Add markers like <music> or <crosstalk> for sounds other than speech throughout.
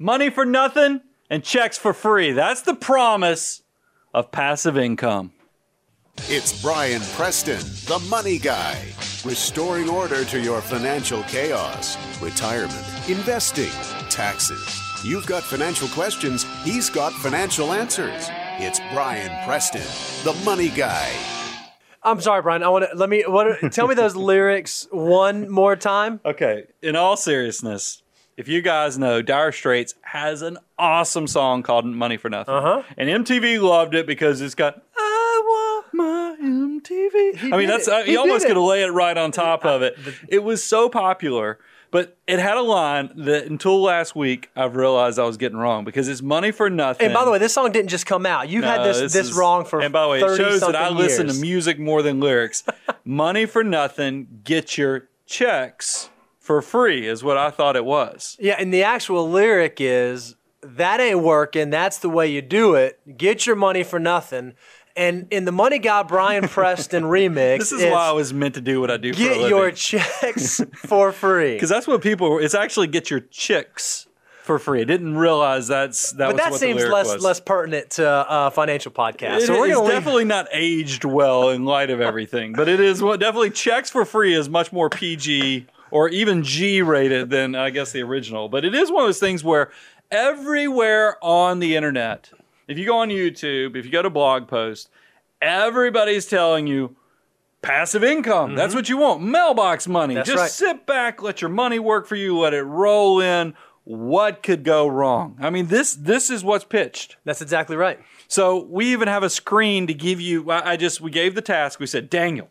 money for nothing and checks for free. That's the promise of passive income. It's Brian Preston, the money guy, restoring order to your financial chaos, retirement, investing, taxes. You've got financial questions, he's got financial answers. It's Brian Preston, the money guy. I'm sorry, Brian. I want to let me what, tell me those <laughs> lyrics one more time. Okay, in all seriousness, if you guys know, Dire Straits has an awesome song called "Money for Nothing," Uh-huh. and MTV loved it because it's got "I want my MTV." I mean, that's it. uh, He you almost could lay it right on top of it. It was so popular. But it had a line that until last week I've realized I was getting wrong because it's money for nothing. And by the way, this song didn't just come out. You've had No, this this, is- wrong for and by the way, it 30 shows that I something listen to music more than lyrics. <laughs> Money for nothing, get your checks for free is what I thought it was. Yeah, and the actual lyric is that ain't working. That's the way you do it. Get your money for nothing. And in the Money Guy Brian <laughs> Preston remix, This is why I was meant to do what I do for a get your checks <laughs> for free. because that's what people. It's actually get your chicks for free. I didn't realize that's that But was that what seems the lyric less was. less pertinent to uh, financial podcast. It so we're is gonna leave. definitely not aged well in light of everything, but it is what definitely checks for free is much more PG or even G rated than I guess the original. But it is one of those things where everywhere on the internet, if you go on YouTube, if you go to blog post, everybody's telling you passive income. That's what you want. Mailbox money. Mm-hmm. That's Just right. sit back, let your money work for you, let it roll in. What could go wrong? I mean, this this is what's pitched. That's exactly right. So we even have a screen to give you. I I just we gave the task. We said, Daniel,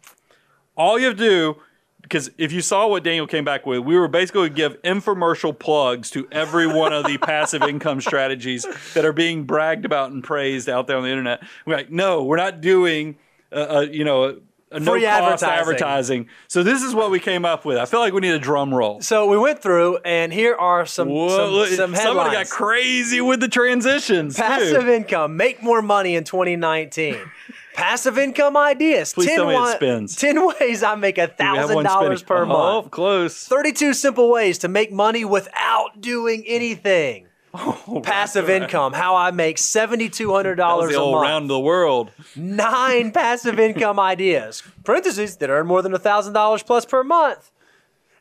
all you have to do, because if you saw what Daniel came back with, we were basically give infomercial plugs to every one of the <laughs> passive income strategies that are being bragged about and praised out there on the internet. We're like, no, we're not doing, uh, uh, you know. A no Free cost advertising. advertising. So this is what we came up with. I feel like we need a drum roll. So we went through, and here are some Whoa, some, some somebody got crazy with the transitions. too. Passive income, make more money in 2019. <laughs> Passive income ideas. Please 10 tell me it spins. 10 ways I make a We have thousand one dollars spinning. per Oh, month. close. 32 simple ways to make money without doing anything. <laughs> Oh, Passive income, how I make $7,200 That was a month. round the world. Nine <laughs> passive income ideas, parentheses, that earn more than $1,000 plus per month.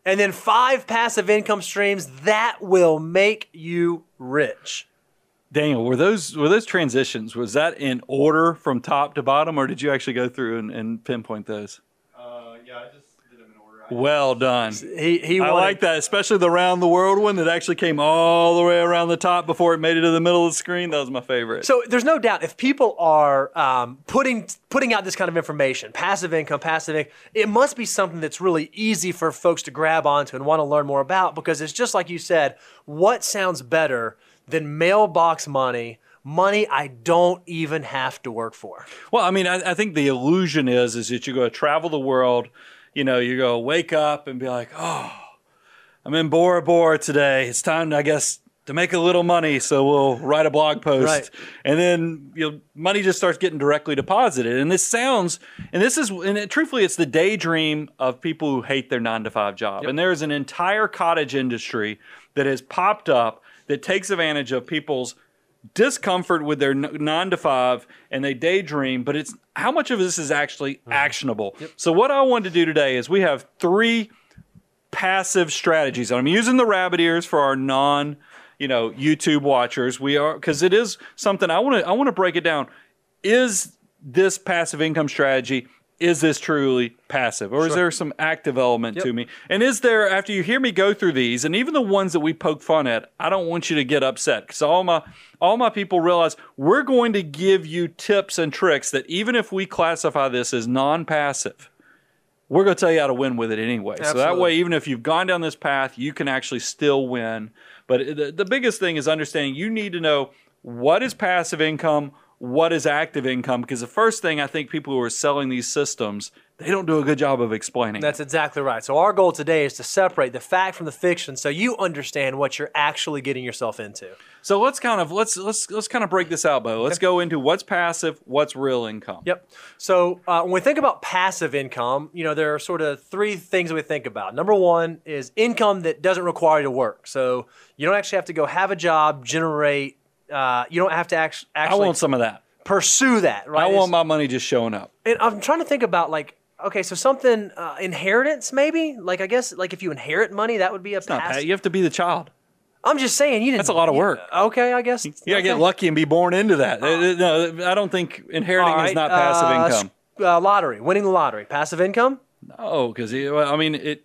And then five passive income streams that will make you rich. Daniel, were those were those transitions? Was that in order from top to bottom, or did you actually go through and, and pinpoint those? Uh, yeah, I just did them in order. Well done. He, he I wanted- like that, especially the round the world one that actually came all the way around the top before it made it to the middle of the screen. That was my favorite. So there's no doubt if people are um, putting putting out this kind of information, passive income, passive income, it must be something that's really easy for folks to grab onto and want to learn more about because it's just like you said. What sounds better than mailbox money? Money I don't even have to work for. Well, I mean, I, I think the illusion is is that you go travel the world. You know, you go wake up and be like, oh, I'm in Bora Bora today. It's time, I guess, to make a little money. So we'll write a blog post, Right. and then you know, money just starts getting directly deposited. And this sounds, and this is, and it, truthfully, it's the daydream of people who hate their nine to five job. And there's an entire cottage industry that has popped up that takes advantage of people's discomfort with their nine to five and they daydream, but it's how much of this is actually mm-hmm. actionable. So, what I wanted to do today is we have three passive strategies. And I'm using the rabbit ears for our non, you know, YouTube watchers. We are because it is something I want to I want to break it down. Is this passive income strategy? Is this truly passive, or is there some active element to me? And is there after you hear me go through these, and even the ones that we poke fun at, I don't want you to get upset because all my all my people realize we're going to give you tips and tricks that even if we classify this as non-passive, we're going to tell you how to win with it anyway. So that way, even if you've gone down this path, you can actually still win. But the, the biggest thing is understanding you need to know what is passive income, what is active income because the first thing I think people who are selling these systems they don't do a good job of explaining. That's exactly right. So our goal today is to separate the fact from the fiction so you understand what you're actually getting yourself into. So let's kind of let's let's let's kind of break this out, Bo. Let's go into what's passive, what's real income. Yep. So uh, when we think about passive income, you know there are sort of three things we think about. Number one is income that doesn't require you to work. So you don't actually have to go have a job, generate. Uh, you don't have to act- I actually want some of that. pursue that. Right. I It's- want my money just showing up. And I'm trying to think about like, okay, so something uh, inheritance maybe. Like I guess like if you inherit money, that would be a Not pass. Pat, you have to be the child. I'm just saying you didn't. That's a lot of work. okay, I guess. You gotta get lucky and be born into that. Uh, No, I don't think inheriting is not passive uh, income. Uh, lottery, winning the lottery, passive income. No, because I mean it.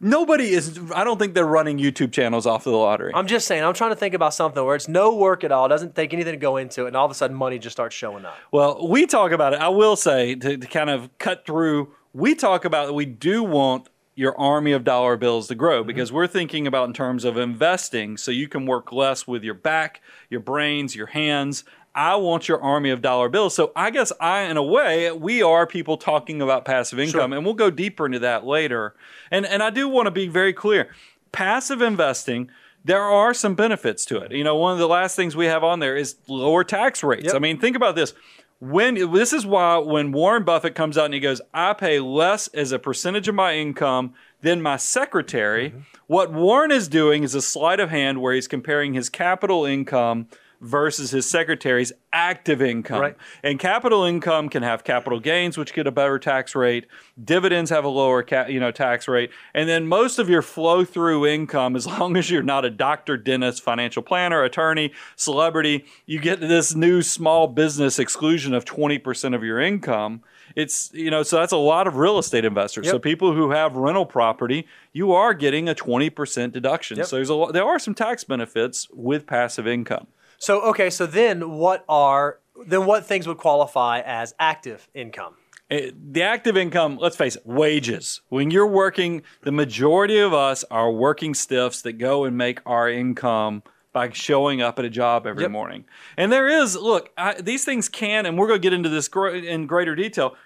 Nobody is. I don't think they're running YouTube channels off of the lottery. I'm just saying. I'm trying to think about something where it's no work at all, doesn't take anything to go into it, and all of a sudden money just starts showing up. Well, we talk about it. I will say to, to kind of cut through. We talk about that we do want your army of dollar bills to grow mm-hmm. because we're thinking about in terms of investing, so you can work less with your back, your brains, your hands. I want your army of dollar bills. So I guess I, in a way, we are people talking about passive income, and we'll go deeper into that later. And and I do want to be very clear: passive investing. There are some benefits to it. You know, one of the last things we have on there is lower tax rates. Yep. I mean, think about this. When this is why when Warren Buffett comes out and he goes, I pay less as a percentage of my income than my secretary. Mm-hmm. What Warren is doing is a sleight of hand where he's comparing his capital income versus his secretary's active income. Right. And capital income can have capital gains, which get a better tax rate. Dividends have a lower ca- you know tax rate, and then most of your flow through income, as <laughs> long as you're not a doctor, dentist, financial planner, attorney, celebrity, you get this new small business exclusion of twenty percent of your income. It's you know so that's a lot of real estate investors. So people who have rental property, you are getting a twenty percent deduction. Yep. So there's a lot, there are some tax benefits with passive income. So okay, so then what are then what things would qualify as active income? Eh, the active income, let's face it, wages. When you're working, the majority of us are working stiffs that go and make our income by showing up at a job every Yep. morning. And there is, look, I, these things can, and we're going to get into this gr- in greater detail.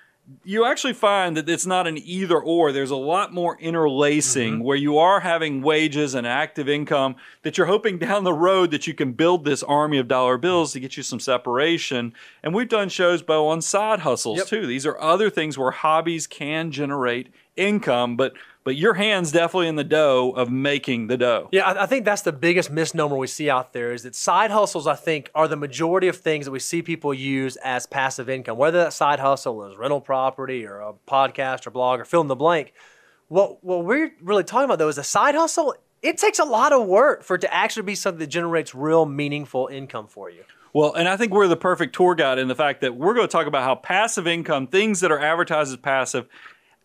You actually find that it's not an either or. There's a lot more interlacing mm-hmm. where you are having wages and active income that you're hoping down the road that you can build this army of dollar bills to get you some separation. And we've done shows, Bo, on side hustles Yep. too. These are other things where hobbies can generate income, but but your hands definitely in the dough of making the dough. Yeah, I, I think that's the biggest misnomer we see out there is that side hustles, I think, are the majority of things that we see people use as passive income. Whether that side hustle is rental property or a podcast or blog or fill in the blank. What what we're really talking about though is a side hustle. It takes a lot of work for it to actually be something that generates real meaningful income for you. Well, and I think we're the perfect tour guide in the fact that we're going to talk about how passive income, things that are advertised as passive,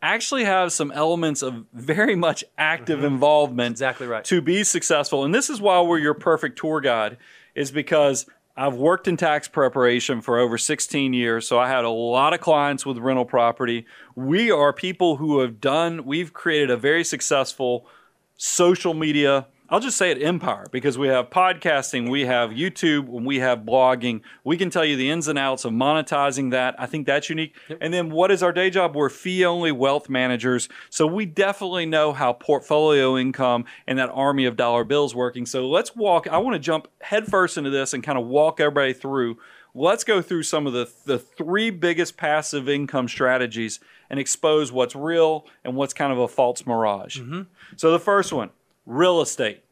actually have some elements of very much active mm-hmm. involvement Exactly right. to be successful. And this is why we're your perfect tour guide, is because I've worked in tax preparation for over 16 years, so I had a lot of clients with rental property. We are people who have done, we've created a very successful social media I'll just say it empire because we have podcasting, we have YouTube, and we have blogging. We can tell you the ins and outs of monetizing that. I think that's unique. And then what is our day job? We're fee only wealth managers. So we definitely know how portfolio income and that army of dollar bills working. So let's walk. I want to jump headfirst into this and kind of walk everybody through. Let's go through some of the, the three biggest passive income strategies and expose what's real and what's kind of a false mirage. Mm-hmm. So the first one, real estate.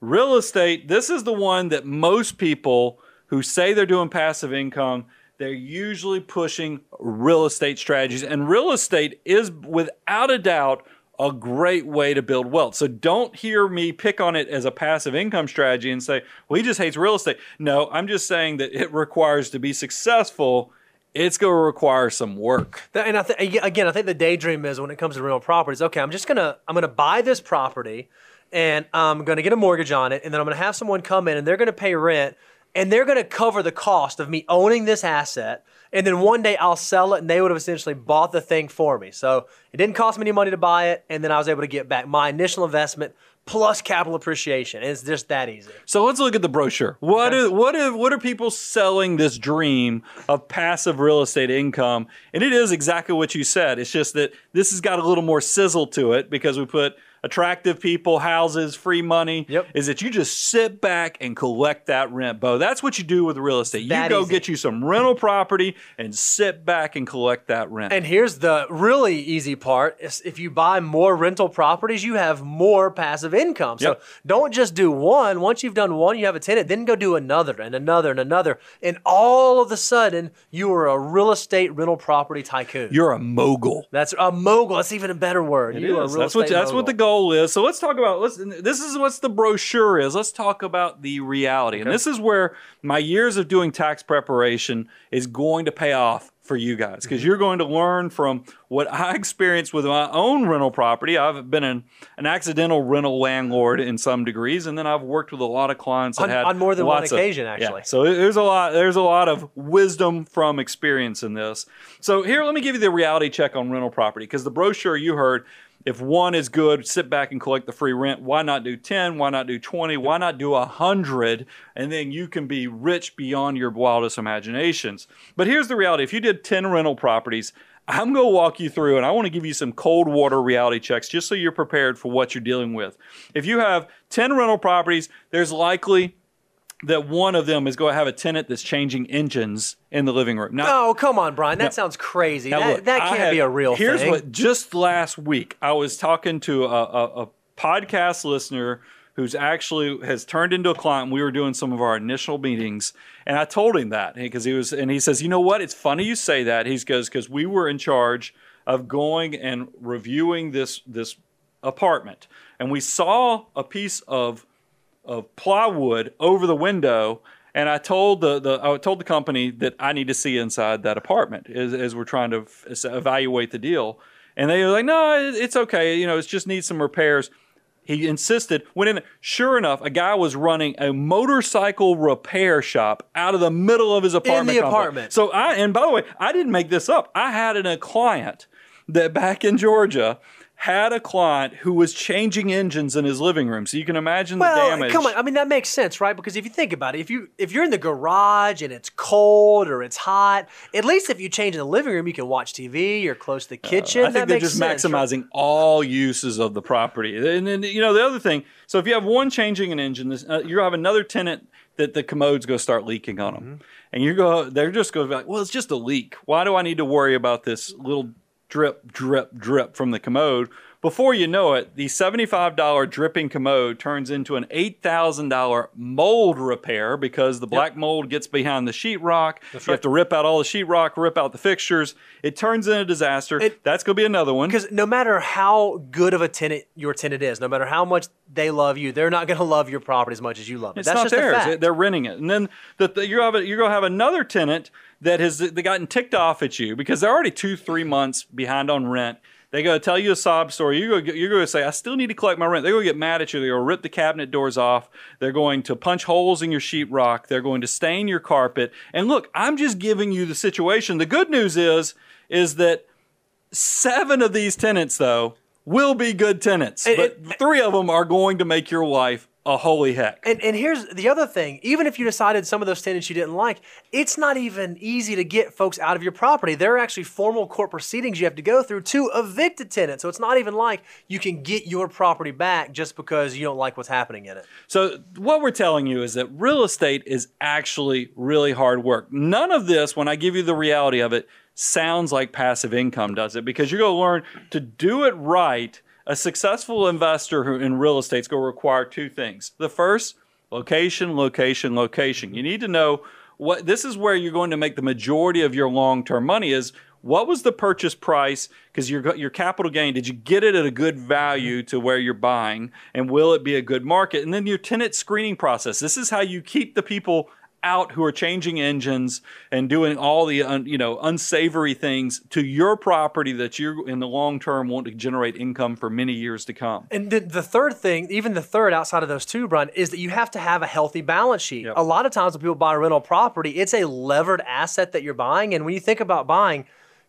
Real estate, this is the one that most people who say they're doing passive income, they're usually pushing real estate strategies. And real estate is without a doubt a great way to build wealth. So don't hear me pick on it as a passive income strategy and say, well, he just hates real estate. No, I'm just saying that it requires to be successful, it's going to require some work. And I th- again, I think the daydream is when it comes to real properties. Okay, I'm just gonna I'm gonna buy this property, and I'm gonna get a mortgage on it, and then I'm gonna have someone come in and they're gonna pay rent, and they're gonna cover the cost of me owning this asset, and then one day I'll sell it, and they would have essentially bought the thing for me. So it didn't cost me any money to buy it, and then I was able to get back my initial investment plus capital appreciation. It's just that easy. So let's look at the brochure. What are what are what are people selling this dream of passive real estate income? And it is exactly what you said. It's just that this has got a little more sizzle to it because we put attractive people, houses, free money. Yep. Is that you just sit back and collect that rent, Bo. That's what you do with real estate. You that go easy. get you some rental property and sit back and collect that rent. And here's the really easy part: is if you buy more rental properties, you have more passive income. So Yep. don't just do one. Once you've done one, you have a tenant. Then go do another and another and another, and all of a sudden, you are a real estate rental property tycoon. You're a mogul. that's a mogul. That's even a better word. It you are a real That's what estate that's what the mogul. Goal is. So let's talk about let's this is what the brochure is. Let's talk about the reality. And this is where my years of doing tax preparation is going to pay off for you guys because Mm-hmm. you're going to learn from what I experienced with my own rental property. I've been an, an accidental rental landlord in some degrees, and then I've worked with a lot of clients that On- had on more than one lots of- occasion, yeah. actually. So there's a lot there's a lot of wisdom from experience in this. So here, let me give you the reality check on rental property because the brochure you heard. If one is good, sit back and collect the free rent. Why not do 10? Why not do 20? Why not do 100? And then you can be rich beyond your wildest imaginations. But here's the reality if you did 10 rental properties, I'm going to walk you through and I want to give you some cold water reality checks just so you're prepared for what you're dealing with. If you have 10 rental properties, there's likely that one of them is going to have a tenant that's changing engines in the living room. Now, Oh, come on, Brian. That sounds crazy. now that look, that can't had- be a real thing. here's thing. what just last week I was talking to a, a, a podcast listener who's actually has turned into a client. We were doing some of our initial meetings, and I told him that because he was, and he says, "You know what? It's funny you say that." He goes, "Because we were in charge of going and reviewing this this apartment, and we saw a piece of of plywood over the window." And I told the, the I told the company that I need to see inside that apartment as, as we're trying to f- evaluate the deal. And they were like, "No, it's okay. You know, it just needs some repairs." He insisted. Went in. Sure enough, a guy was running a motorcycle repair shop out of the middle of his apartment. In the complex. apartment. So I and by the way, I didn't make this up. I had an, a client that back in Georgia had a client who was changing engines in his living room. So you can imagine the well, damage. come on. I mean, that makes sense, right? Because if you think about it, if you if you're in the garage and it's cold or it's hot, at least if you change in the living room, you can watch TV. You're close to the kitchen. Uh, I think they're just sense, right? maximizing all uses of the property. And then, you know, the other thing, so if you have one changing an engine, this, uh, you have another tenant that the commode's going to start leaking on them. Mm-hmm. And you go, they're just going to be like, well, it's just a leak. Why do I need to worry about this little drip, drip, drip from the commode? Before you know it, the $75 dripping commode turns into an $8,000 mold repair because the black mold gets behind the sheetrock. you have to rip out all the sheetrock, rip out the fixtures. It turns into a disaster. It- That's going to be another one. Because no matter how good of a tenant your tenant is, no matter how much they love you, they're not going to love your property as much as you love it. It's That's not just theirs. a fact. They're renting it, and then the, the, you're have you're gonna have another tenant that has they gotten ticked off at you because they're already two three months behind on rent. They go tell you a sob story. You go, you're going to say, "I still need to collect my rent." They're going to get mad at you. They're going to rip the cabinet doors off. They're going to punch holes in your sheetrock. They're going to stain your carpet. And look, I'm just giving you the situation. The good news is, is that seven of these tenants though will be good tenants, And- but three of them are going to make your life a holy heck. And, and here's the other thing. Even if you decided some of those tenants you didn't like, it's not even easy to get folks out of your property. There are actually formal court proceedings you have to go through to evict a tenant. So it's not even like you can get your property back just because you don't like what's happening in it. So what we're telling you is that real estate is actually really hard work. None of this, when I give you the reality of it, sounds like passive income, does it? Because you're going to learn to do it right. A successful investor who in real estate is going to require two things. The first, location, location, location. You need to know what this is where you're going to make the majority of your long-term money is what was the purchase price because your your capital gain did you get it at a good value to where you're buying and will it be a good market and then your tenant screening process this is how you keep the people out who are changing engines and doing all the un, you know unsavory things to your property that you in the long term want to generate income for many years to come And the, the third thing, even the third outside of those two, Brian, is that you have to have a healthy balance sheet. Yep. A lot of times when people buy a rental property, it's a levered asset that you're buying. And when you think about buying,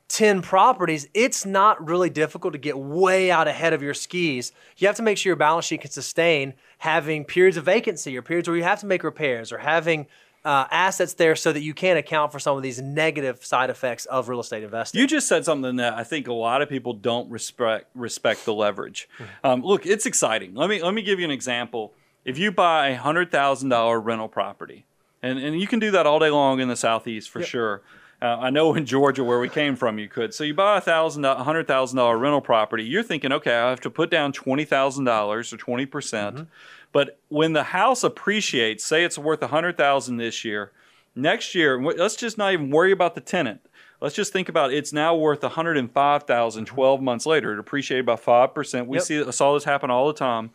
10 properties, it's not really difficult to get way out ahead of your skis. You have to make sure your balance sheet can sustain having periods of vacancy or periods where you have to make repairs or having uh, assets there so that you can account for some of these negative side effects of real estate investing. You just said something that I think a lot of people don't respect respect the leverage. Um, look, it's exciting. Let me let me give you an example. If you buy a hundred thousand dollar rental property, and and you can do that all day long in the southeast for sure. Uh, I know in Georgia where we came from, you could. So you buy a thousand, a hundred thousand dollar rental property. You're thinking, okay, I have to put down twenty thousand dollars or twenty percent. But when the house appreciates, say it's worth a hundred thousand this year, next year, let's just not even worry about the tenant. Let's just think about it's now worth 105,000 12 months later. It appreciated by 5%. We Yep. see saw this happen all the time.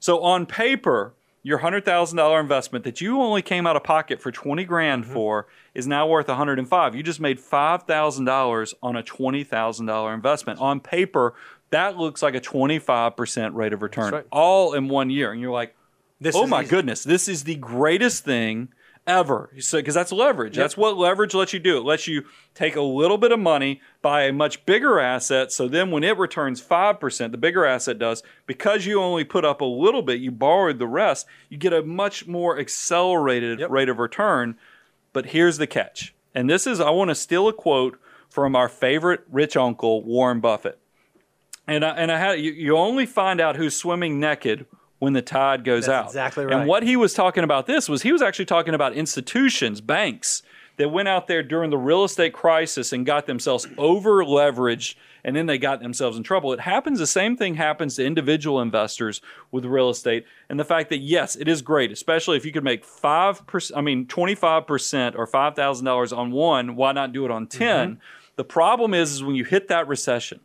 So on paper, your hundred thousand dollar investment that you only came out of pocket for twenty grand mm-hmm. for is now worth 105. You just made five thousand dollars on a twenty thousand dollar investment. On paper, that looks like a 25 percent rate of return, right. all in one year. And you're like, This oh my easy. goodness, this is the greatest thing ever. So because that's leverage. That's what leverage lets you do. It lets you take a little bit of money, buy a much bigger asset. So then when it returns five percent, the bigger asset does, because you only put up a little bit, you borrowed the rest, you get a much more accelerated Yep. rate of return. But here's the catch. And this is I want to steal a quote from our favorite rich uncle, Warren Buffett. And I, and I had you, you only find out who's swimming naked when the tide goes That's out. exactly right. And what he was talking about this was he was actually talking about institutions, banks that went out there during the real estate crisis and got themselves over leveraged and then they got themselves in trouble. It happens the same thing happens to individual investors with real estate and the fact that yes, it is great, especially if you could make 5% I mean 25% or $5,000 on one, why not do it on 10? Mm-hmm. The problem is, is when you hit that recession,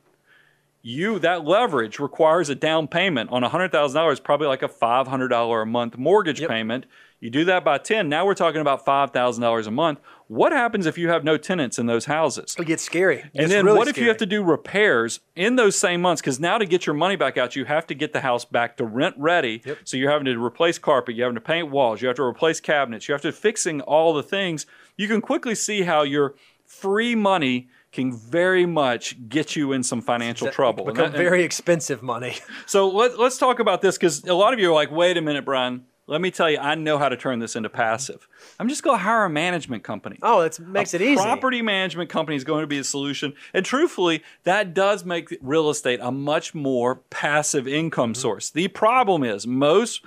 you that leverage requires a down payment on $100,000 probably like a $500 a month mortgage Yep. payment. You do that by 10, now we're talking about $5,000 a month. What happens if you have no tenants in those houses? It gets scary. It And then really what if you have to do repairs in those same months? Because now to get your money back out, you have to get the house back to rent ready. Yep. So you're having to replace carpet, you're having to paint walls, you have to replace cabinets, you have to fixing all the things. You can quickly see how your free money can very much get you in some financial trouble. And become that- and- very expensive money. <laughs> so let, let's talk about this because a lot of you are like, wait a minute, Brian. Let me tell you, I know how to turn this into passive. I'm just going to hire a management company. Oh, that makes A it easy. Property management company is going to be a solution. And truthfully, that does make real estate a much more passive income Mm-hmm. source. The problem is most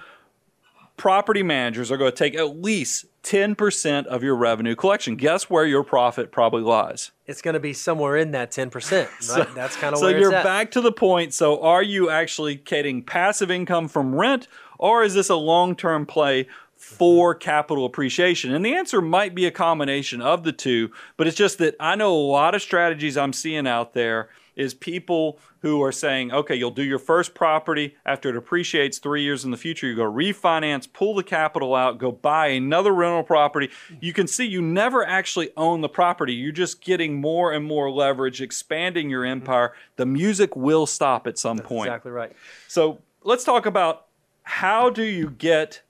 property managers are going to take at least 10% of your revenue collection. Guess where your profit probably lies? It's going to be somewhere in that 10%. Right? <laughs> That's kind of So you're back to the point. So are you actually getting passive income from rent, or is this a long-term play for mm-hmm. capital appreciation? And the answer might be a combination of the two. But it's just that I know a lot of strategies I'm seeing out there is people who are saying, okay, you'll do your first property after it appreciates three years in the future. You go refinance, pull the capital out, go buy another rental property. You can see you never actually own the property. You're just getting more and more leverage, expanding your mm-hmm. empire. The music will stop at some point. Exactly right. So let's talk about how do you get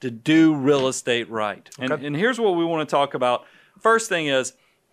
to do real estate right? And, and here's what we want to talk about. First thing is,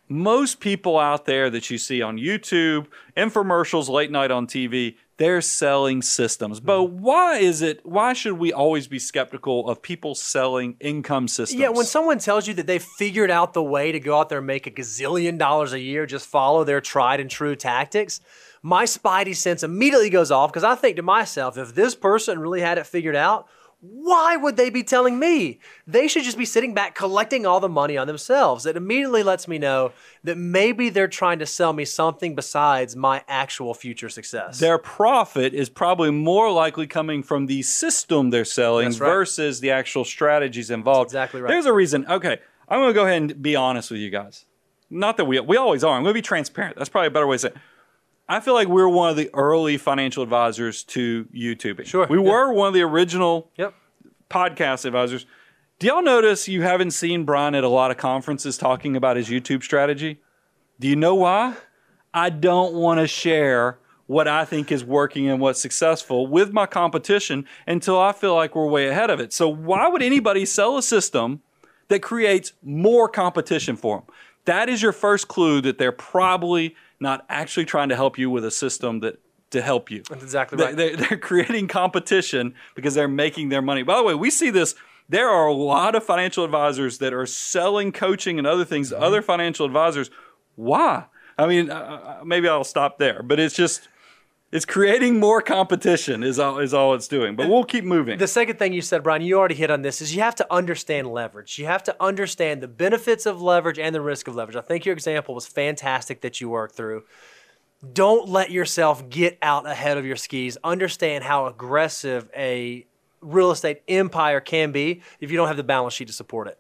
most people out there that you see on YouTube, infomercials, late night on TV, they're selling systems. But Mm-hmm. why is it, why should we always be skeptical of people selling income systems? Yeah, when someone tells you that they've figured out the way to go out there and make a gazillion dollars a year, just follow their tried and true tactics, my spidey sense immediately goes off because I think to myself, if this person really had it figured out, why would they be telling me? They should just be sitting back collecting all the money on themselves. It immediately lets me know that maybe they're trying to sell me something besides my actual future success. their profit is probably more likely coming from the system they're selling right. versus the actual strategies involved. That's exactly right. There's a reason. Okay, I'm going to go ahead and be honest with you guys. Not that we we always are. I'm going to be transparent. That's probably a better way to say. it. I feel like we're one of the early financial advisors to YouTube. Sure, we yeah. were one of the original yep. podcast advisors. Do y'all notice you haven't seen Brian at a lot of conferences talking about his YouTube strategy? Do you know why? I don't want to share what I think is working and what's successful with my competition until I feel like we're way ahead of it. So, why would anybody sell a system that creates more competition for them? That is your first clue that they're probably not actually trying to help you with a system that to help you. That's exactly right. They, they're creating competition because they're making their money. By the way, we see this. There are a lot of financial advisors that are selling coaching and other things to Mm-hmm. other financial advisors. Why? I mean, uh, uh, maybe I'll stop there, but it's just it's creating more competition is all is all it's doing. But we'll keep moving. The second thing you said, Brian, you already hit on this, is you have to understand leverage. You have to understand the benefits of leverage and the risk of leverage. I think your example was fantastic that you worked through. Don't let yourself get out ahead of your skis. Understand how aggressive a real estate empire can be if you don't have the balance sheet to support it.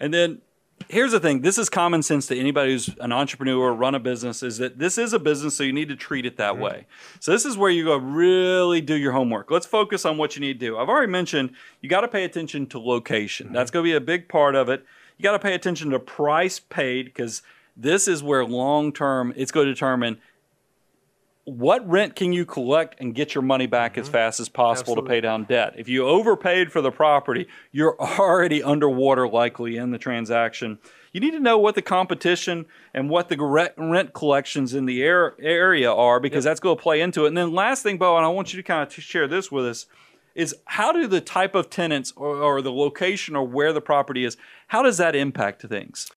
And then here's the thing this is common sense to anybody who's an entrepreneur, or run a business, is that this is a business, so you need to treat it that mm-hmm. way. So this is where you go really do your homework. Let's focus on what you need to do. I've already mentioned you got to pay attention to location. That's mm-hmm. going to be a big part of it. You got to pay attention to price paid because this is where long term it's going to determine what rent can you collect and get your money back as mm-hmm. fast as possible to pay down debt? If you overpaid for the property, you're already underwater likely in the transaction. You need to know what the competition and what the rent collections in the air, area are because that's going to play into it. And then last thing, Bo, and I want you to kind of share this with us is how do the type of tenants or, or the location or where the property is, how does that impact things?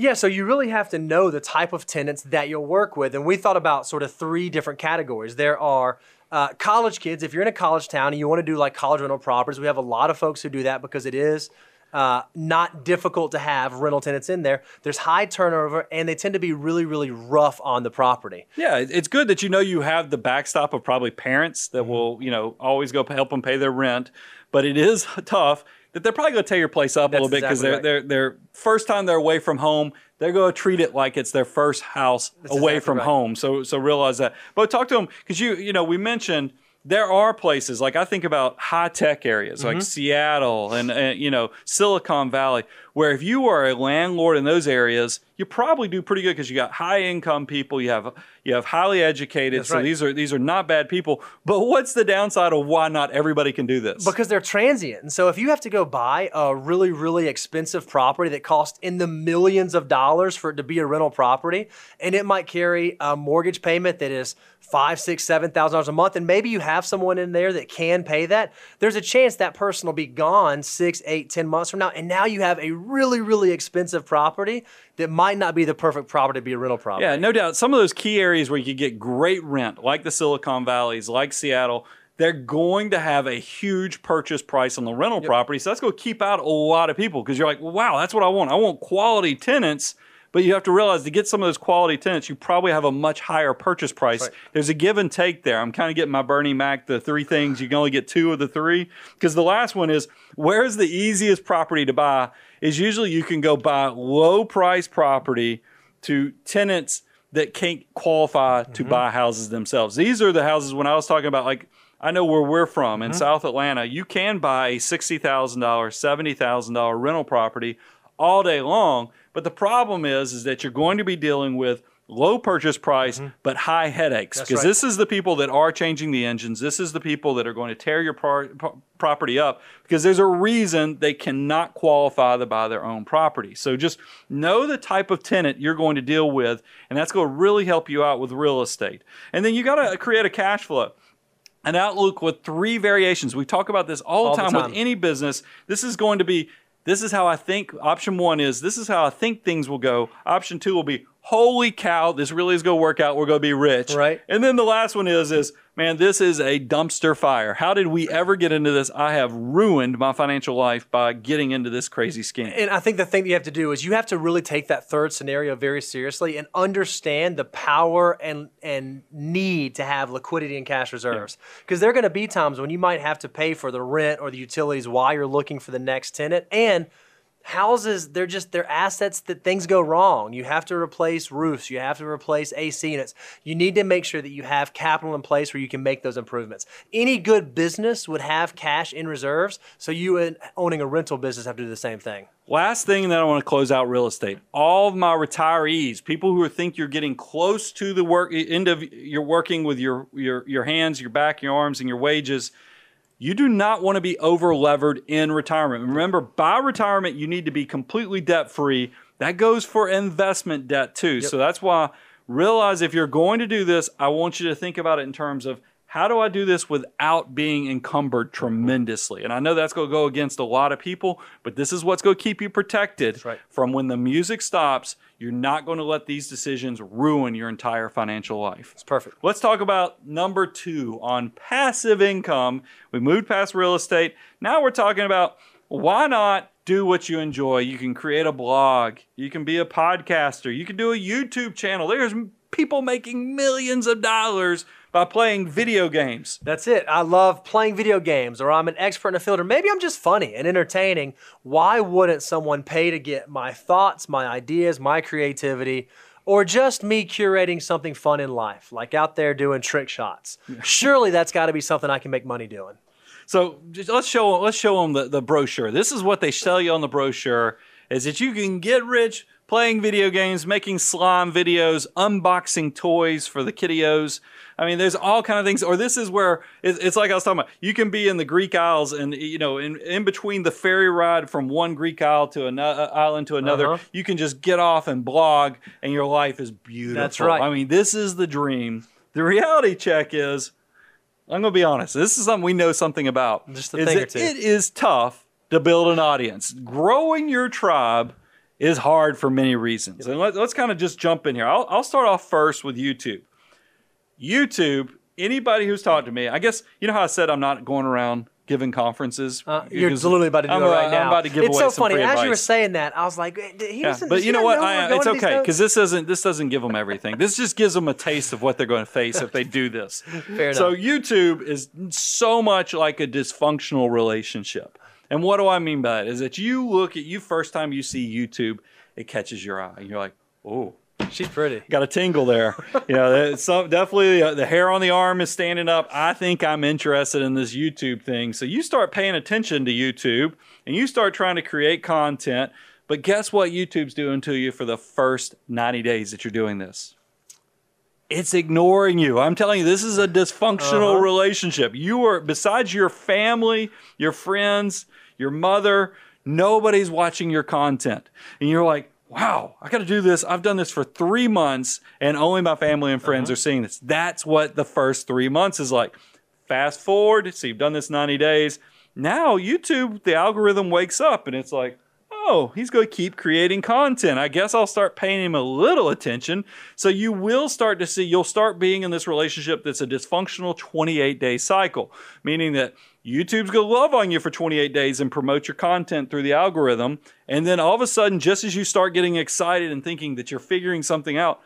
Yeah, so you really have to know the type of tenants that you'll work with. And we thought about sort of three different categories. There are uh, college kids. If you're in a college town and you want to do like college rental properties, we have a lot of folks who do that because it is uh, not difficult to have rental tenants in there. There's high turnover and they tend to be really, really rough on the property. Yeah, it's good that you know you have the backstop of probably parents that Mm-hmm. will, you know, always go help them pay their rent. But it is <laughs> tough that they're probably going to tear your place up a little bit because exactly they're, right. they're they're first time they're away from home. They're going to treat it like it's their first house away exactly from right. home. So so realize that. But talk to them because you you know we mentioned there are places like I think about high tech areas Mm-hmm. like Seattle and, and you know Silicon Valley where if you are a landlord in those areas you probably do pretty good because you got high income people you have you have highly educated That's so right. these are these are not bad people but what's the downside of why not everybody can do this because they're transient. And so if you have to go buy a really, really expensive property that costs in the millions of dollars for it to be a rental property, and it might carry a mortgage payment that is five, six, seven thousand dollars a month, and maybe you have someone in there that can pay that, there's a chance that person will be gone six, eight, ten months from now. And now you have a really, really expensive property that might not be the perfect property to be a rental property. Yeah, no doubt. Some of those key areas where you could get great rent, like the Silicon Valleys, like Seattle, they're going to have a huge purchase price on the rental property. So that's going to keep out a lot of people because you're like, wow, that's what I want. I want quality tenants. But you have to realize to get some of those quality tenants, you probably have a much higher purchase price. right. There's a give and take there. I'm kind of getting my Bernie Mac, the three things. You can only get two of the three. Because the last one is where's the easiest property to buy? Is usually you can go buy low price property to tenants that can't qualify to mm-hmm. buy houses themselves. These are the houses when I was talking about like I know where we're from in mm-hmm. South Atlanta, you can buy a $60,000, $70,000 rental property all day long, but the problem is is that you're going to be dealing with low purchase price mm-hmm. but high headaches because right. this is the people that are changing the engines. This is the people that are going to tear your par- pro- property up because there's a reason they cannot qualify to buy their own property. So just know the type of tenant you're going to deal with, and that's going to really help you out with real estate. And then you got to create a cash flow an outlook with three variations. We talk about this all the, All the time, time. with any business. This is going to be this is how I think. Option one is this is how I think things will go. Option two will be holy cow, this really is going to work out. We're going to be rich. Right. And then the last one is is man, this is a dumpster fire. How did we ever get into this? I have ruined my financial life by getting into this crazy scam. And I think the thing that you have to do is you have to really take that third scenario very seriously and understand the power and and need to have liquidity and cash reserves. Because there are going to be times when you might have to pay for the rent or the utilities while you're looking for the next tenant. And houses, they're just they're assets that things go wrong. You have to replace roofs, you have to replace AC units. You need to make sure that you have capital in place where you can make those improvements. Any good business would have cash in reserves, so you owning a rental business have to do the same thing. Last thing that I want to close out real estate. All of my retirees, people who think you're getting close to the work end of you're working with your your your hands, your back, your arms, and your wages. You do not want to be over levered in retirement. Remember, by retirement, you need to be completely debt free. That goes for investment debt too. So that's why realize if you're going to do this, I want you to think about it in terms of how do I do this without being encumbered tremendously? And I know that's going to go against a lot of people, but this is what's going to keep you protected right. from when the music stops. You're not going to let these decisions ruin your entire financial life. It's perfect. Let's talk about number two on passive income. We moved past real estate. Now we're talking about why not do what you enjoy? You can create a blog, you can be a podcaster, you can do a YouTube channel. There's people making millions of dollars by playing video games. That's it. I love playing video games, or I'm an expert in a field, or maybe I'm just funny and entertaining. Why wouldn't someone pay to get my thoughts, my ideas, my creativity, or just me curating something fun in life, like out there doing trick shots? Surely that's got to be something I can make money doing. So let's show let's show them the, the brochure. This is what they sell you on the brochure: is that you can get rich playing video games, making slime videos, unboxing toys for the kiddios. I mean, there's all kind of things. Or this is where it's, it's, like I was talking about. You can be in the Greek Isles, and you know, in, in between the ferry ride from one Greek isle to another uh, island to another, Uh-huh. you can just get off and blog, and your life is beautiful. That's right. I mean, this is the dream. The reality check is, I'm going to be honest. This is something we know something about. Just a thing or two. It is tough to build an audience. Growing your tribe is hard for many reasons. And let, us kind of just jump in here. I'll, I'll start off first with YouTube. YouTube, anybody who's talked to me, I guess, you know how I said I'm not going around giving conferences? Uh, you're literally about to do I'm it right now. I'm about to give it's away so some funny. free As advice. you were saying that, I was like, he doesn't, but you know what? I, it's okay because this doesn't this doesn't give them everything. This just gives them a taste of what they're going to face if they do this. <laughs> Fair enough. So enough. YouTube is so much like a dysfunctional relationship. And what do I mean by that? Is that you look at you first time you see YouTube, it catches your eye, and you're like, oh. She's pretty. Got a tingle there. You know, some, definitely uh, the hair on the arm is standing up. I think I'm interested in this YouTube thing. So you start paying attention to YouTube and you start trying to create content. But guess what YouTube's doing to you for the first 90 days that you're doing this? It's ignoring you. I'm telling you, this is a dysfunctional Uh-huh. relationship. You are, besides your family, your friends, your mother, nobody's watching your content. And you're like, wow, I got to do this. I've done this for three months and only my family and friends are seeing this. That's what the first three months is like. Fast forward, so you've done this 90 days. Now, YouTube, the algorithm wakes up and it's like, oh, he's going to keep creating content. I guess I'll start paying him a little attention. So you will start to see, you'll start being in this relationship that's a dysfunctional 28 day cycle, meaning that YouTube's going to love on you for 28 days and promote your content through the algorithm. And then all of a sudden, just as you start getting excited and thinking that you're figuring something out,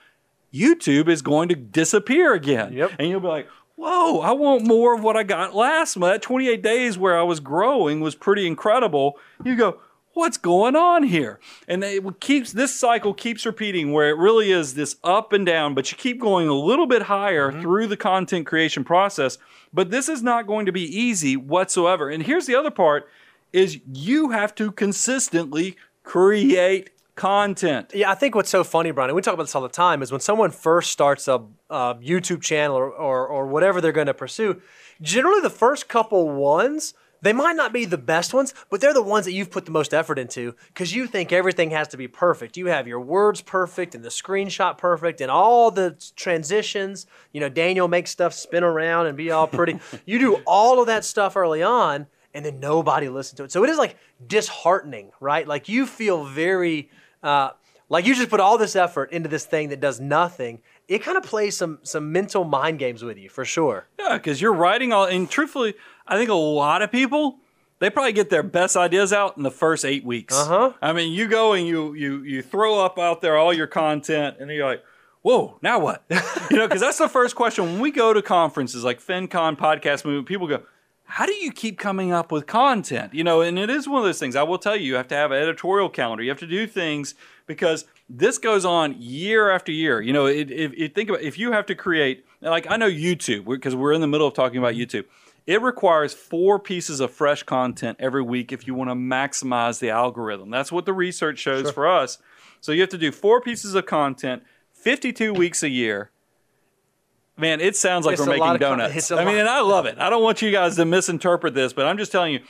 YouTube is going to disappear again. Yep. And you'll be like, whoa, I want more of what I got last month. That 28 days where I was growing was pretty incredible. You go, what's going on here? And it keeps this cycle keeps repeating where it really is this up and down, but you keep going a little bit higher mm-hmm. through the content creation process. But this is not going to be easy whatsoever. And here's the other part is you have to consistently create content. Yeah, I think what's so funny, Brian, and we talk about this all the time, is when someone first starts a, a YouTube channel or, or, or whatever they're going to pursue, generally the first couple ones, they might not be the best ones, but they're the ones that you've put the most effort into because you think everything has to be perfect. You have your words perfect and the screenshot perfect and all the transitions. You know, Daniel makes stuff spin around and be all pretty. <laughs> you do all of that stuff early on and then nobody listens to it. So it is like disheartening, right? Like you feel very uh, like you just put all this effort into this thing that does nothing. It kind of plays some some mental mind games with you for sure. Yeah, because you're writing all, and truthfully, I think a lot of people they probably get their best ideas out in the first eight weeks. Uh-huh. I mean, you go and you you you throw up out there all your content, and you're like, "Whoa, now what?" <laughs> you know, because that's the first question when we go to conferences like FinCon Podcast Movement. People go. How do you keep coming up with content? You know, and it is one of those things. I will tell you, you have to have an editorial calendar. You have to do things because this goes on year after year. You know, it, if, if think about if you have to create, like I know YouTube, because we're in the middle of talking about YouTube. It requires four pieces of fresh content every week if you want to maximize the algorithm. That's what the research shows for us. So you have to do four pieces of content, 52 weeks a year. Man, it sounds like It's we're making donuts. I mean, and I love it. I don't want you guys to misinterpret this, but I'm just telling you,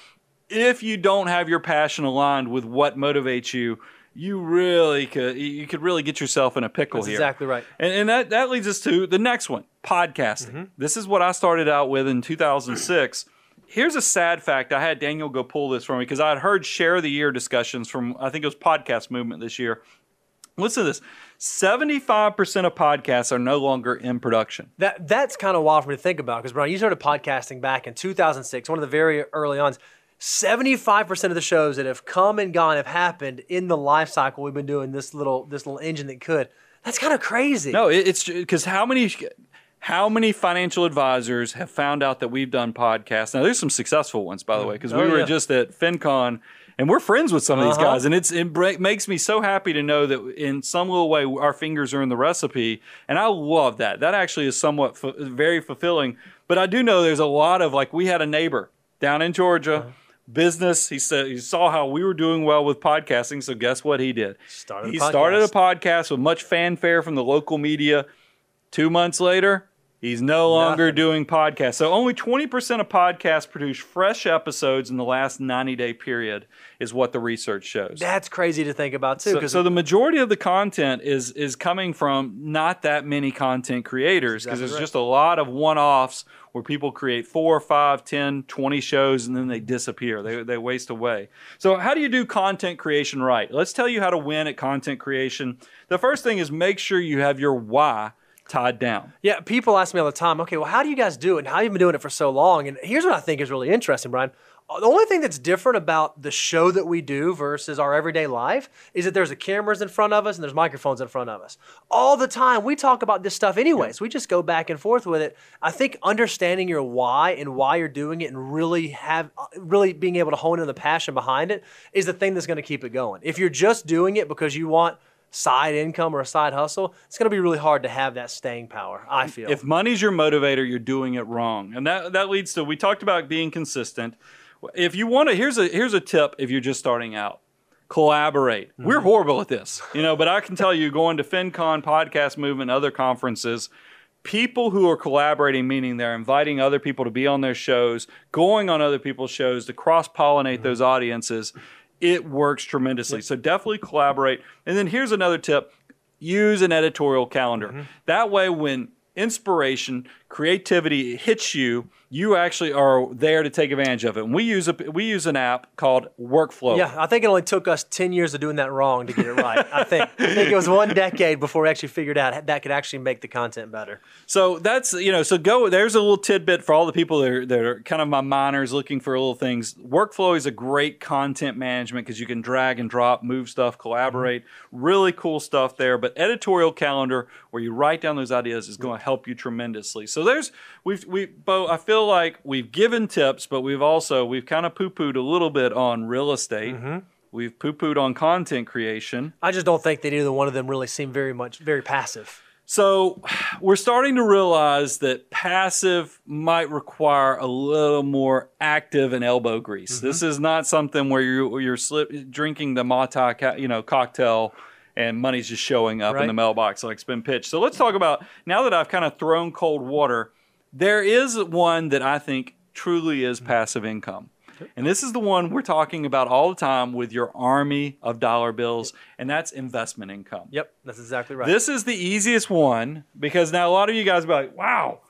if you don't have your passion aligned with what motivates you, you really could you could really get yourself in a pickle That's here. exactly right. And, and that that leads us to the next one, podcasting. Mm-hmm. This is what I started out with in 2006. Here's a sad fact. I had Daniel go pull this for me because I had heard share of the year discussions from I think it was podcast movement this year. Listen to this. 75% of podcasts are no longer in production. That that's kind of wild for me to think about because Brian, you started podcasting back in 2006, one of the very early ones. 75% of the shows that have come and gone have happened in the life cycle we've been doing this little this little engine that could. That's kind of crazy. No, it, it's because how many how many financial advisors have found out that we've done podcasts? Now, there's some successful ones, by the way, because we Oh, were yeah. just at FinCon, and we're friends with some of these Uh-huh. guys, and it's it makes me so happy to know that in some little way our fingers are in the recipe, and I love that. That actually is somewhat fu- very fulfilling. But I do know there's a lot of like we had a neighbor down in Georgia. Uh-huh. Business. He said he saw how we were doing well with podcasting. So guess what he did? Started a he started a podcast with much fanfare from the local media. Two months later, he's no longer Nothing. doing podcasts. So only 20% of podcasts produce fresh episodes in the last 90 day period, is what the research shows. That's crazy to think about too. So, so the majority of the content is is coming from not that many content creators because Exactly there's right. just a lot of one-offs where people create four, five, 10, 20 shows and then they disappear. They, they waste away. So how do you do content creation right? Let's tell you how to win at content creation. The first thing is make sure you have your why tied down. Yeah, people ask me all the time, okay, well, how do you guys do it? And how have you been doing it for so long? And here's what I think is really interesting, Brian. Uh, The only thing that's different about the show that we do versus our everyday life is that there's the cameras in front of us and there's microphones in front of us. All the time, we talk about this stuff anyways. We just go back and forth with it. I think understanding your why and why you're doing it and really have uh, really being able to hone in the passion behind it is the thing that's going to keep it going. If you're just doing it because you want side income or a side hustle, it's going to be really hard to have that staying power, I feel. If money's your motivator, you're doing it wrong. And that that leads to we talked about being consistent. If you want to here's a here's a tip if you're just starting out. Collaborate. Mm-hmm. We're horrible at this, you know, but I can tell you going to FinCon, podcast movement, other conferences, people who are collaborating, meaning they're inviting other people to be on their shows, going on other people's shows to cross pollinate mm-hmm. those audiences, it works tremendously. So definitely collaborate. And then here's another tip use an editorial calendar. Mm-hmm. That way, when inspiration, creativity hits you, you actually are there to take advantage of it. And we use a we use an app called Workflow. yeah, I think it only took us 10 years of doing that wrong to get it right. I think. I think it was one decade before we actually figured out that could actually make the content better. So that's you know, so go. There's a little tidbit for all the people that are, that are kind of my minors looking for little things. Workflow is a great content management because you can drag and drop, move stuff, collaborate. Mm-hmm. Really cool stuff there. But editorial calendar, where you write down those ideas, is going to help you tremendously. So there's we've we Bo. I feel like we've given tips, but we've also we've kind of poo pooed a little bit on real estate. Mm-hmm. We've poo pooed on content creation. I just don't think that either one of them really seem very much very passive. So <sighs> we're starting to realize that passive might require a little more active and elbow grease. Mm-hmm. This is not something where you you're slip, drinking the Mai Tai, you know, cocktail and money's just showing up in the mailbox like it's been pitched. So let's talk about now that I've kind of thrown cold water. There is one that I think truly is mm-hmm. passive income. And this is the one we're talking about all the time with your army of dollar bills, and that's investment income. Yep, that's exactly right. This is the easiest one because now a lot of you guys be like, wow,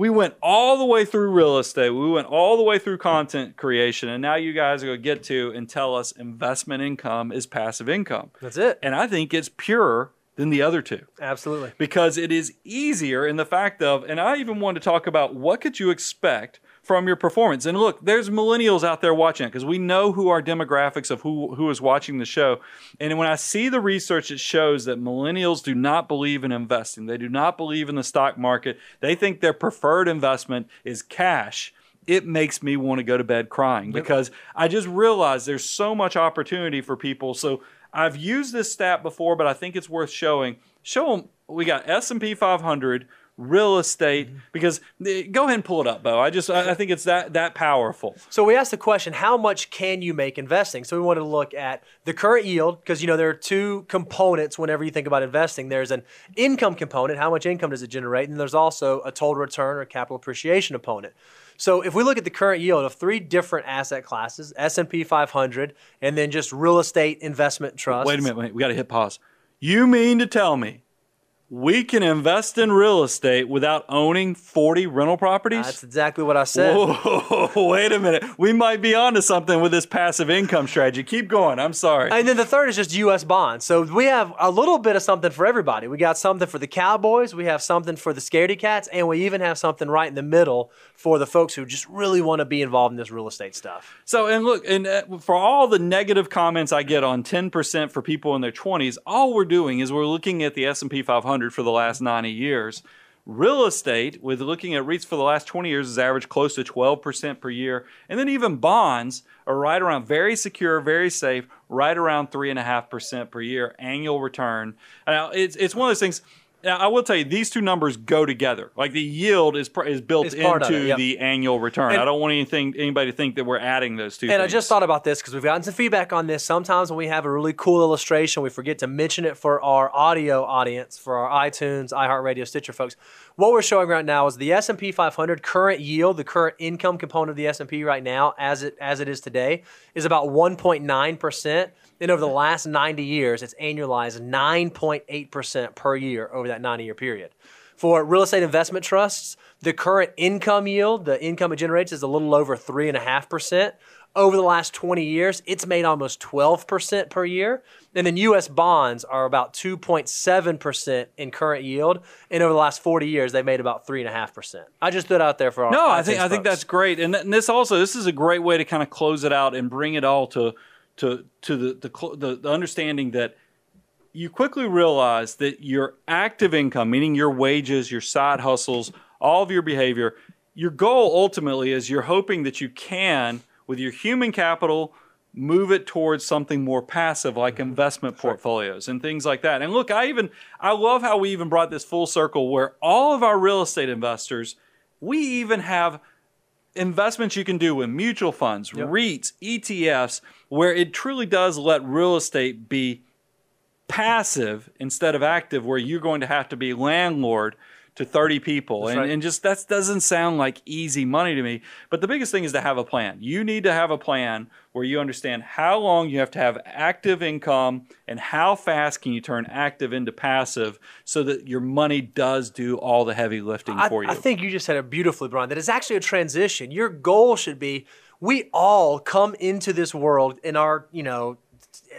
we went all the way through real estate, we went all the way through content creation, and now you guys are going to get to and tell us investment income is passive income. that's it. And I think it's purer than the other two Absolutely. because it is easier in the fact of, and I even want to talk about what could you expect from your performance. And look, there's millennials out there watching it because we know who our demographics of who who is watching the show. And when I see the research, it shows that millennials do not believe in investing. They do not believe in the stock market. They think their preferred investment is cash. It makes me want to go to bed crying because I just realize there's so much opportunity for people. So I've used this stat before, but I think it's worth showing. Show them we got S&P 500 real estate because eh, go ahead and pull it up bo i just i I think it's that that powerful So we asked the question, how much can you make investing? So we wanted to look at the current yield because you know there are two components whenever you think about investing. There's an income component, how much income does it generate, and there's also a total return or capital appreciation component. So if we look at the current yield of three different asset classes, S&P 500, and then just real estate investment trust Wait a minute, wait, we got to hit pause. You mean to tell me we can invest in real estate without owning 40 rental properties? That's exactly what I said. Whoa, <laughs> wait a minute. We might be onto something with this passive income strategy. Keep going. I'm sorry. And then the third is just U.S. bonds. So we have a little bit of something for everybody. We got something for the Cowboys, we have something for the Scaredy Cats, and we even have something right in the middle for the folks who just really want to be involved in this real estate stuff. So, and look, and uh, for all the negative comments I get on 10% for people in their 20s, all we're doing is we're looking at the S&P 500 for the last 90 years. Real estate, with looking at REITs for the last 20 years, has averaged close to 12% per year. And then even bonds are right around very secure, very safe, right around 3.5% per year annual return. Now, it's, it's one of those things. Now, I will tell you, these two numbers go together. Like the yield is pr- is built It's part of into it, yep. the annual return. And- I don't want anything anybody to think that we're adding those two. And I things. just thought about this because we've gotten some feedback on this. Sometimes when we have a really cool illustration, we forget to mention it for our audio audience, for our iTunes, iHeartRadio, Stitcher folks. What we're showing right now is the S&P 500 current yield, the current income component of the S&P right now, as it as it is today, is about 1.9 percent. And over the last 90 years, it's annualized 9.8 percent per year over that 90-year period. For real estate investment trusts, the current income yield, the income it generates, is a little over 3.5%. Over the last 20 years, it's made almost 12% per year. And then US bonds are about 2.7% in current yield. And over the last 40 years, they've made about 3.5%. I just threw it out there for our No, I think I think that's great, and, th- and this also this is a great way to kind of close it out and bring it all to to to the the, the, the understanding that you quickly realize that your active income, meaning your wages, your side hustles, all of your behavior, your goal ultimately is you're hoping that you can, with your human capital, move it towards something more passive like mm-hmm. investment portfolios and things like that. And look, I even I love how we even brought this full circle where all of our real estate investors, we even have investments you can do with mutual funds, REITs, ETFs, where it truly does let real estate be passive instead of active, where you're going to have to be landlord to 30 people. And, right. and just that doesn't sound like easy money to me. But the biggest thing is to have a plan. You need to have a plan where you understand how long you have to have active income and how fast can you turn active into passive so that your money does do all the heavy lifting I, for you. I think you just said it beautifully, Brian, that it's actually a transition. Your goal should be we all come into this world in our, you know,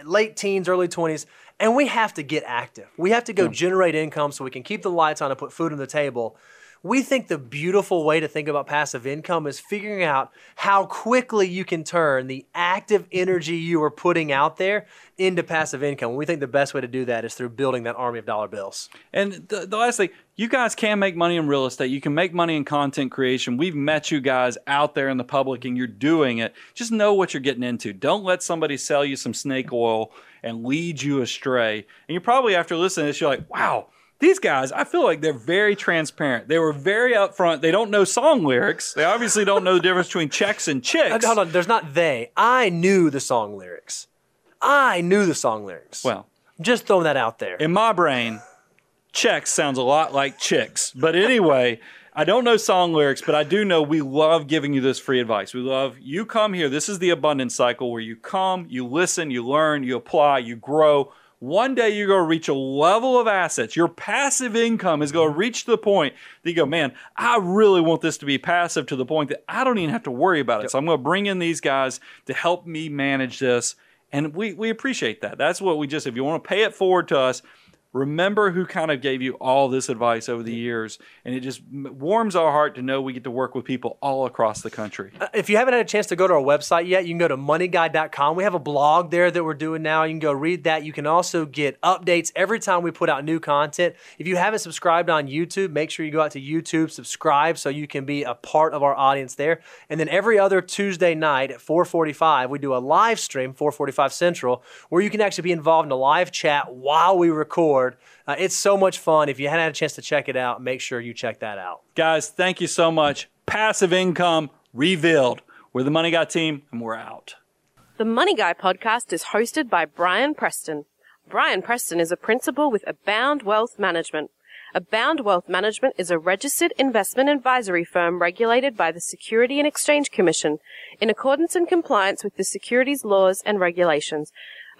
late teens, early 20s, and we have to get active. We have to go generate income so we can keep the lights on and put food on the table. We think the beautiful way to think about passive income is figuring out how quickly you can turn the active energy you are putting out there into passive income. We think the best way to do that is through building that army of dollar bills. And the, the last thing, you guys can make money in real estate. You can make money in content creation. We've met you guys out there in the public and you're doing it. Just know what you're getting into. Don't let somebody sell you some snake oil and lead you astray. And you're probably, after listening to this, you're like, wow, these guys, I feel like they're very transparent. They were very upfront. They don't know song lyrics. They obviously don't know the difference between checks and <laughs> chicks. Uh, Hold on, there's not they. I knew the song lyrics. I knew the song lyrics. Well, just throwing that out there. in my brain, checks sounds a lot like chicks. But anyway, I don't know song lyrics, but I do know we love giving you this free advice. We love you come here. This is the abundance cycle where you come, you listen, you learn, you apply, you grow. One day you're going to reach a level of assets. Your passive income is going to reach the point that you go, man, I really want this to be passive to the point that I don't even have to worry about it. So I'm going to bring in these guys to help me manage this. And we, we appreciate that. That's what we just, if you want to pay it forward to us, remember who kind of gave you all this advice over the years. And it just warms our heart to know we get to work with people all across the country. Uh, if you haven't had a chance to go to our website yet, you can go to moneyguy.com We have a blog there that we're doing now. You can go read that. You can also get updates every time we put out new content. If you haven't subscribed on YouTube, make sure you go out to YouTube, subscribe so you can be a part of our audience there. And then every other Tuesday night at 4:45, we do a live stream 4:45 Central where you can actually be involved in a live chat while we record. Uh, it's so much fun. If you hadn't had a chance to check it out, make sure you check that out. Guys, thank you so much. Passive income revealed. We're the Money Guy team, and we're out. The Money Guy podcast is hosted by Brian Preston. Brian Preston is a principal with Abound Wealth Management. Abound Wealth Management is a registered investment advisory firm regulated by the Security and Exchange Commission in accordance and compliance with the securities laws and regulations.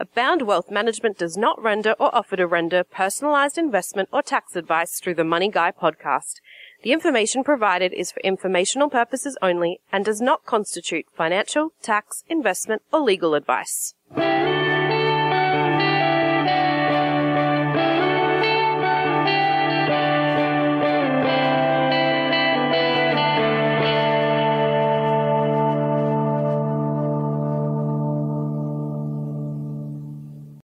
Abound Wealth Management does not render or offer to render personalized investment or tax advice through the Money Guy podcast. The information provided is for informational purposes only and does not constitute financial, tax, investment, or legal advice.